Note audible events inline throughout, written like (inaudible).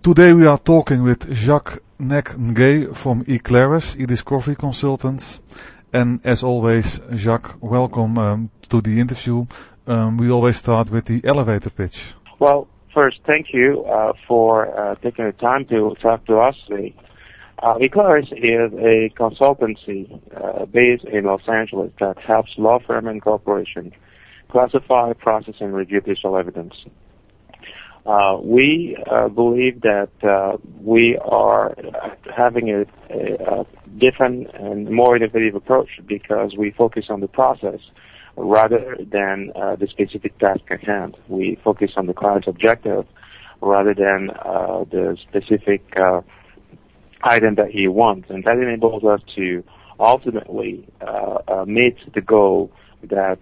Today we are talking with Jacques Nek Ngay from eClaris, eDiscovery Consultants. And as always, Jacques, welcome um, to the interview. Um, we always start with the elevator pitch. Well, first, thank you uh, for uh, taking the time to talk to us today. Uh, eClaris is a consultancy uh, based in Los Angeles that helps law firms and corporations classify, process, and review digital evidence. Uh, we uh, believe that uh, we are having a, a, a, different and more innovative approach because we focus on the process rather than uh, the specific task at hand. We focus on the client's objective rather than uh, the specific uh, item that he wants, and that enables us to ultimately meet the goal that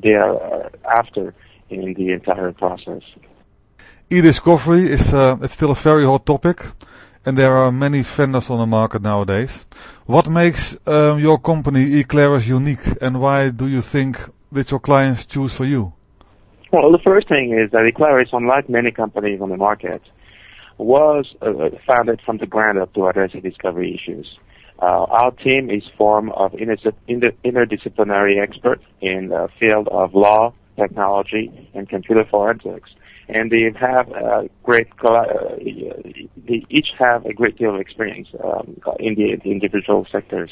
they are after in the entire process. E-discovery is uh, it's still a very hot topic, and there are many vendors on the market nowadays. What makes um, your company eClaris unique, and why do you think that your clients choose for you? Well, the first thing is that eClaris, unlike many companies on the market, was uh, founded from the ground up to address discovery issues. Uh, our team is formed of interdisciplinary experts in the field of law, technology, and computer forensics and they have a great they each have a great deal of experience um, in the, the, individual sectors.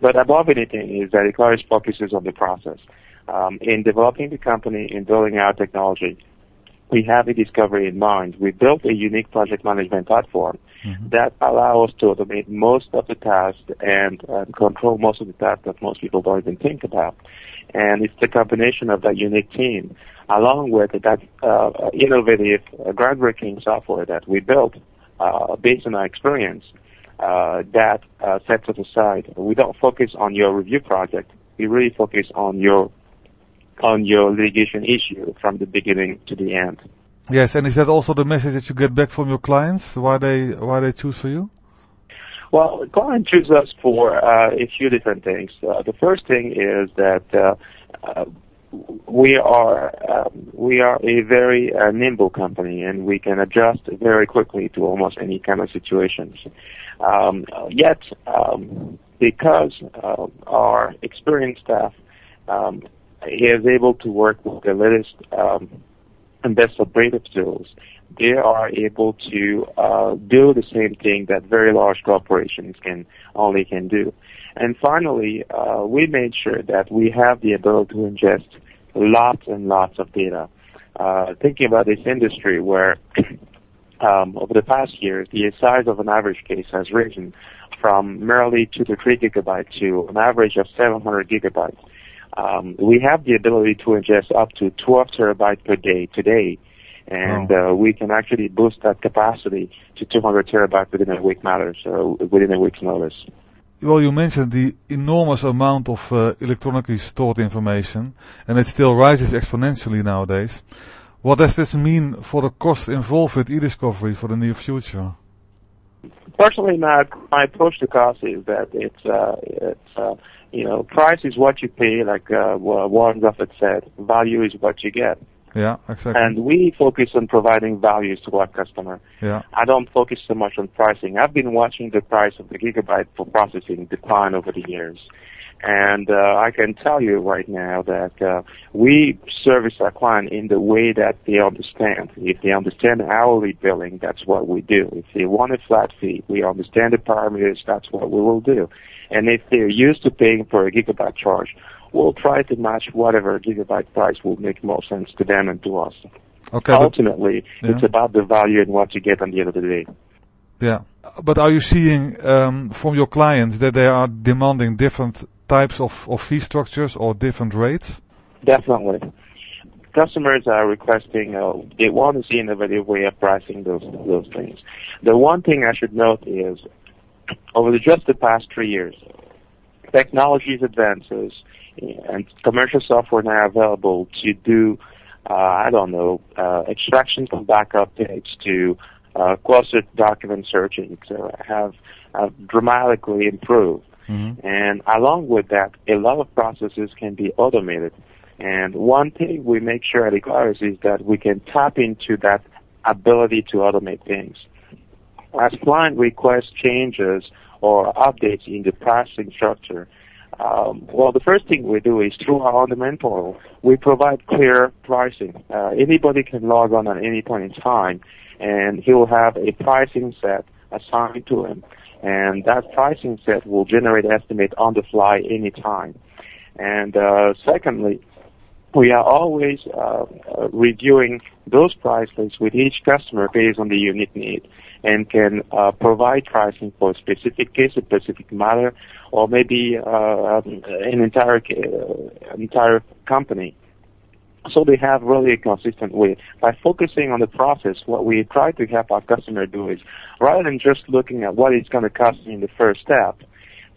But above anything is that eClaris focuses on the process. Um, in developing the company, in building our technology, we have a discovery in mind. We built a unique project management platform mm-hmm. that allows us to automate most of the tasks and uh, control most of the tasks that most people don't even think about. And it's the combination of that unique team along with that uh, innovative, uh, groundbreaking software that we built uh, based on our experience uh, that uh, sets us aside. We don't focus on your review project. We really focus on your on your litigation issue from the beginning to the end. Yes, and is that also the message that you get back from your clients? Why they why they choose for you? Well, clients choose us for uh, a few different things. Uh, the first thing is that uh, uh we are um, we are a very uh, nimble company, and we can adjust very quickly to almost any kind of situations. Um, yet, um, because uh, our experienced staff um, is able to work with the latest um, and best breed tools, they are able to uh, do the same thing that very large corporations can only can do. And finally, uh, we made sure that we have the ability to ingest lots and lots of data. Uh, thinking about this industry where (coughs) um, over the past years, the size of an average case has risen from merely 2 to 3 gigabytes to an average of 700 gigabytes. Um, we have the ability to ingest up to 12 terabytes per day today, and uh, we can actually boost that capacity to 200 terabytes within a week matter, so within a week's notice. Well, you mentioned the enormous amount of uh, electronically stored information, and it still rises exponentially nowadays. What does this mean for the cost involved with e-discovery for the near future? Personally, my my approach to cost is that it's uh, it's uh, you know price is what you pay, like uh, Warren Buffett said. Value is what you get. Yeah, exactly. And we focus on providing values to our customer. Yeah. I don't focus so much on pricing. I've been watching the price of the gigabyte for processing decline over the years. And uh, I can tell you right now that uh, we service our client in the way that they understand. If they understand hourly billing, that's what we do. If they want a flat fee, we understand the parameters, that's what we will do. And if they're used to paying for a gigabyte charge, we'll try to match whatever gigabyte price will make more sense to them and to us. Okay. Ultimately, yeah. it's about the value and what you get at the end of the day. Yeah. But are you seeing um, from your clients that they are demanding different types of, of fee structures or different rates? Definitely. Customers are requesting, uh, they want to see innovative way of pricing those, those things. The one thing I should note is, over the, just the past three years, technology's advances and commercial software now available to do, uh, I don't know, uh, extraction from backup page to uh, clustered document searching so have, have dramatically improved. Mm-hmm. And along with that, a lot of processes can be automated. And one thing we make sure at eClaris is that we can tap into that ability to automate things. As client request changes or updates in the pricing structure, um, well, the first thing we do is through our portal, we provide clear pricing. Uh, anybody can log on at any point in time, and he will have a pricing set assigned to him, and that pricing set will generate estimate on the fly anytime. And uh, secondly, we are always uh, uh, reviewing those price lists with each customer based on the unique need and can uh, provide pricing for a specific case, a specific matter, or maybe uh, um, an entire uh, entire company. So they have really a consistent way. By focusing on the process, what we try to help our customer do is, rather than just looking at what it's going to cost in the first step,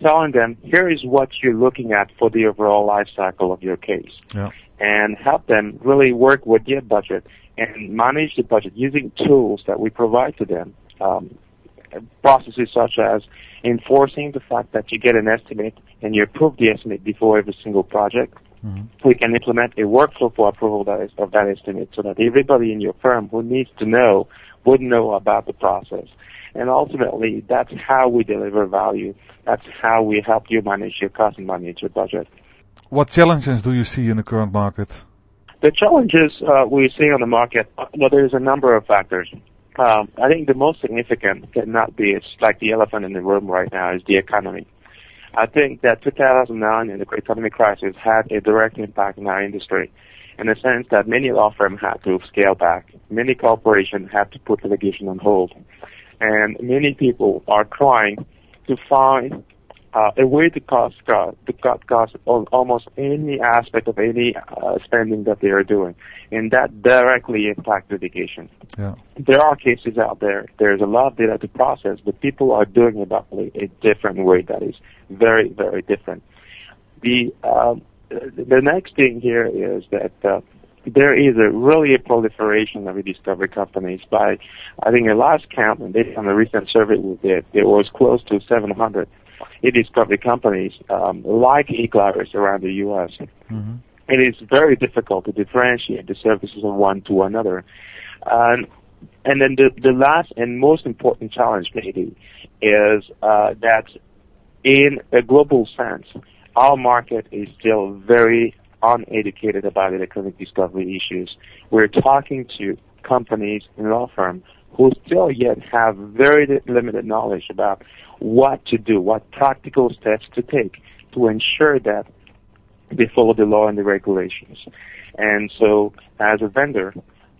telling them, here is what you're looking at for the overall life cycle of your case. Yeah. And help them really work with their budget and manage the budget using tools that we provide to them. Um, processes such as enforcing the fact that you get an estimate and you approve the estimate before every single project. Mm-hmm. We can implement a workflow for approval that is, of that estimate so that everybody in your firm who needs to know would know about the process. And ultimately, that's how we deliver value. That's how we help you manage your cost and manage your budget. What challenges do you see in the current market? The challenges uh, we see on the market, well, there's a number of factors. Um, I think the most significant cannot be, it's like the elephant in the room right now, is the economy. I think that 2009 and the great economic crisis had a direct impact in our industry in the sense that many law firms had to scale back. Many corporations had to put litigation on hold. And many people are trying to find uh, a way to cost cut, to cut costs on almost any aspect of any uh, spending that they are doing, and that directly impacts education. Yeah. There are cases out there. There's a lot of data to process, but people are doing it in a different way that is very, very different. The um, the next thing here is that uh, there is a really a proliferation of e-discovery companies. By I think the last count, and based on a recent survey we did, it was close to 700 e-discovery companies um, like eClaris around the U.S. Mm-hmm. It is very difficult to differentiate the services of one to another. Um, and then the, the last and most important challenge maybe is uh, that in a global sense, our market is still very uneducated about electronic discovery issues. We're talking to companies and law firms who still yet have very limited knowledge about what to do, what practical steps to take to ensure that they follow the law and the regulations. And so, as a vendor,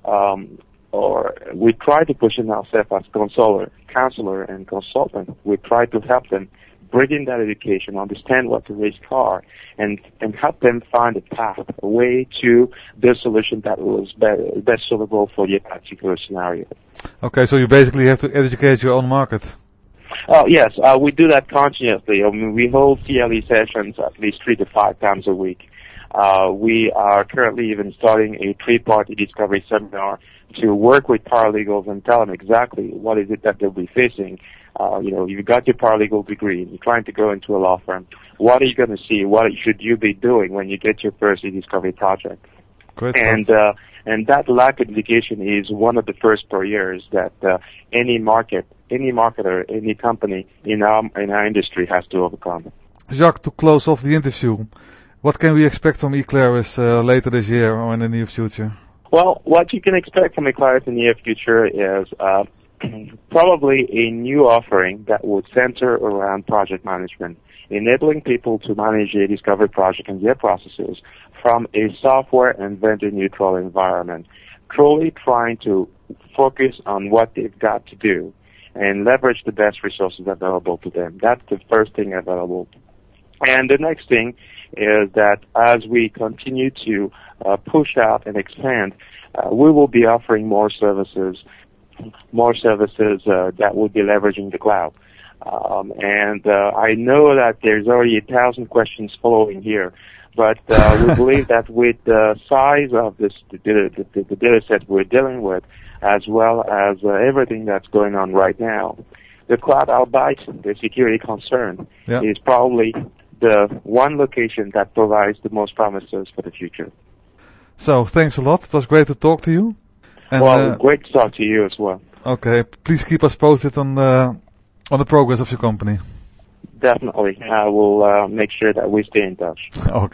um, or we try to push in ourselves as counselor, counselor and consultant. We try to help them bring in that education, understand what the risks are, and, and help them find a path, a way to the solution that was best, best suitable for your particular scenario. Okay, so you basically have to educate your own market. Oh yes, uh, we do that continuously. I mean, we hold CLE sessions at least three to five times a week. Uh, we are currently even starting a three-party discovery seminar to work with paralegals and tell them exactly what is it that they'll be facing uh, you know, you've got your paralegal degree and you're trying to go into a law firm. What are you going to see? What should you be doing when you get your first e-discovery project? Great and uh, and that lack of education is one of the first barriers that uh, any market, any marketer, any company in our in our industry has to overcome. Jacques, to close off the interview, what can we expect from eClaris uh, later this year or in the near future? Well, what you can expect from eClaris in the near future is uh, probably a new offering that would center around project management, enabling people to manage a discovery project and their processes from a software and vendor neutral environment, truly trying to focus on what they've got to do and leverage the best resources available to them. That's the first thing available. And the next thing is that as we continue to uh, push out and expand, uh, we will be offering more services more services uh, that would be leveraging the cloud. Um, and uh, I know that there's already a thousand questions following here, but uh, we (laughs) believe that with the size of this the, the, the data set we're dealing with, as well as uh, everything that's going on right now, the cloud albeit the security concern yeah. is probably the one location that provides the most promises for the future. So thanks a lot. It was great to talk to you. And, well, uh, great to talk to you as well. Okay, please keep us posted on the on the progress of your company. Definitely, I will uh, make sure that we stay in touch. (laughs) okay.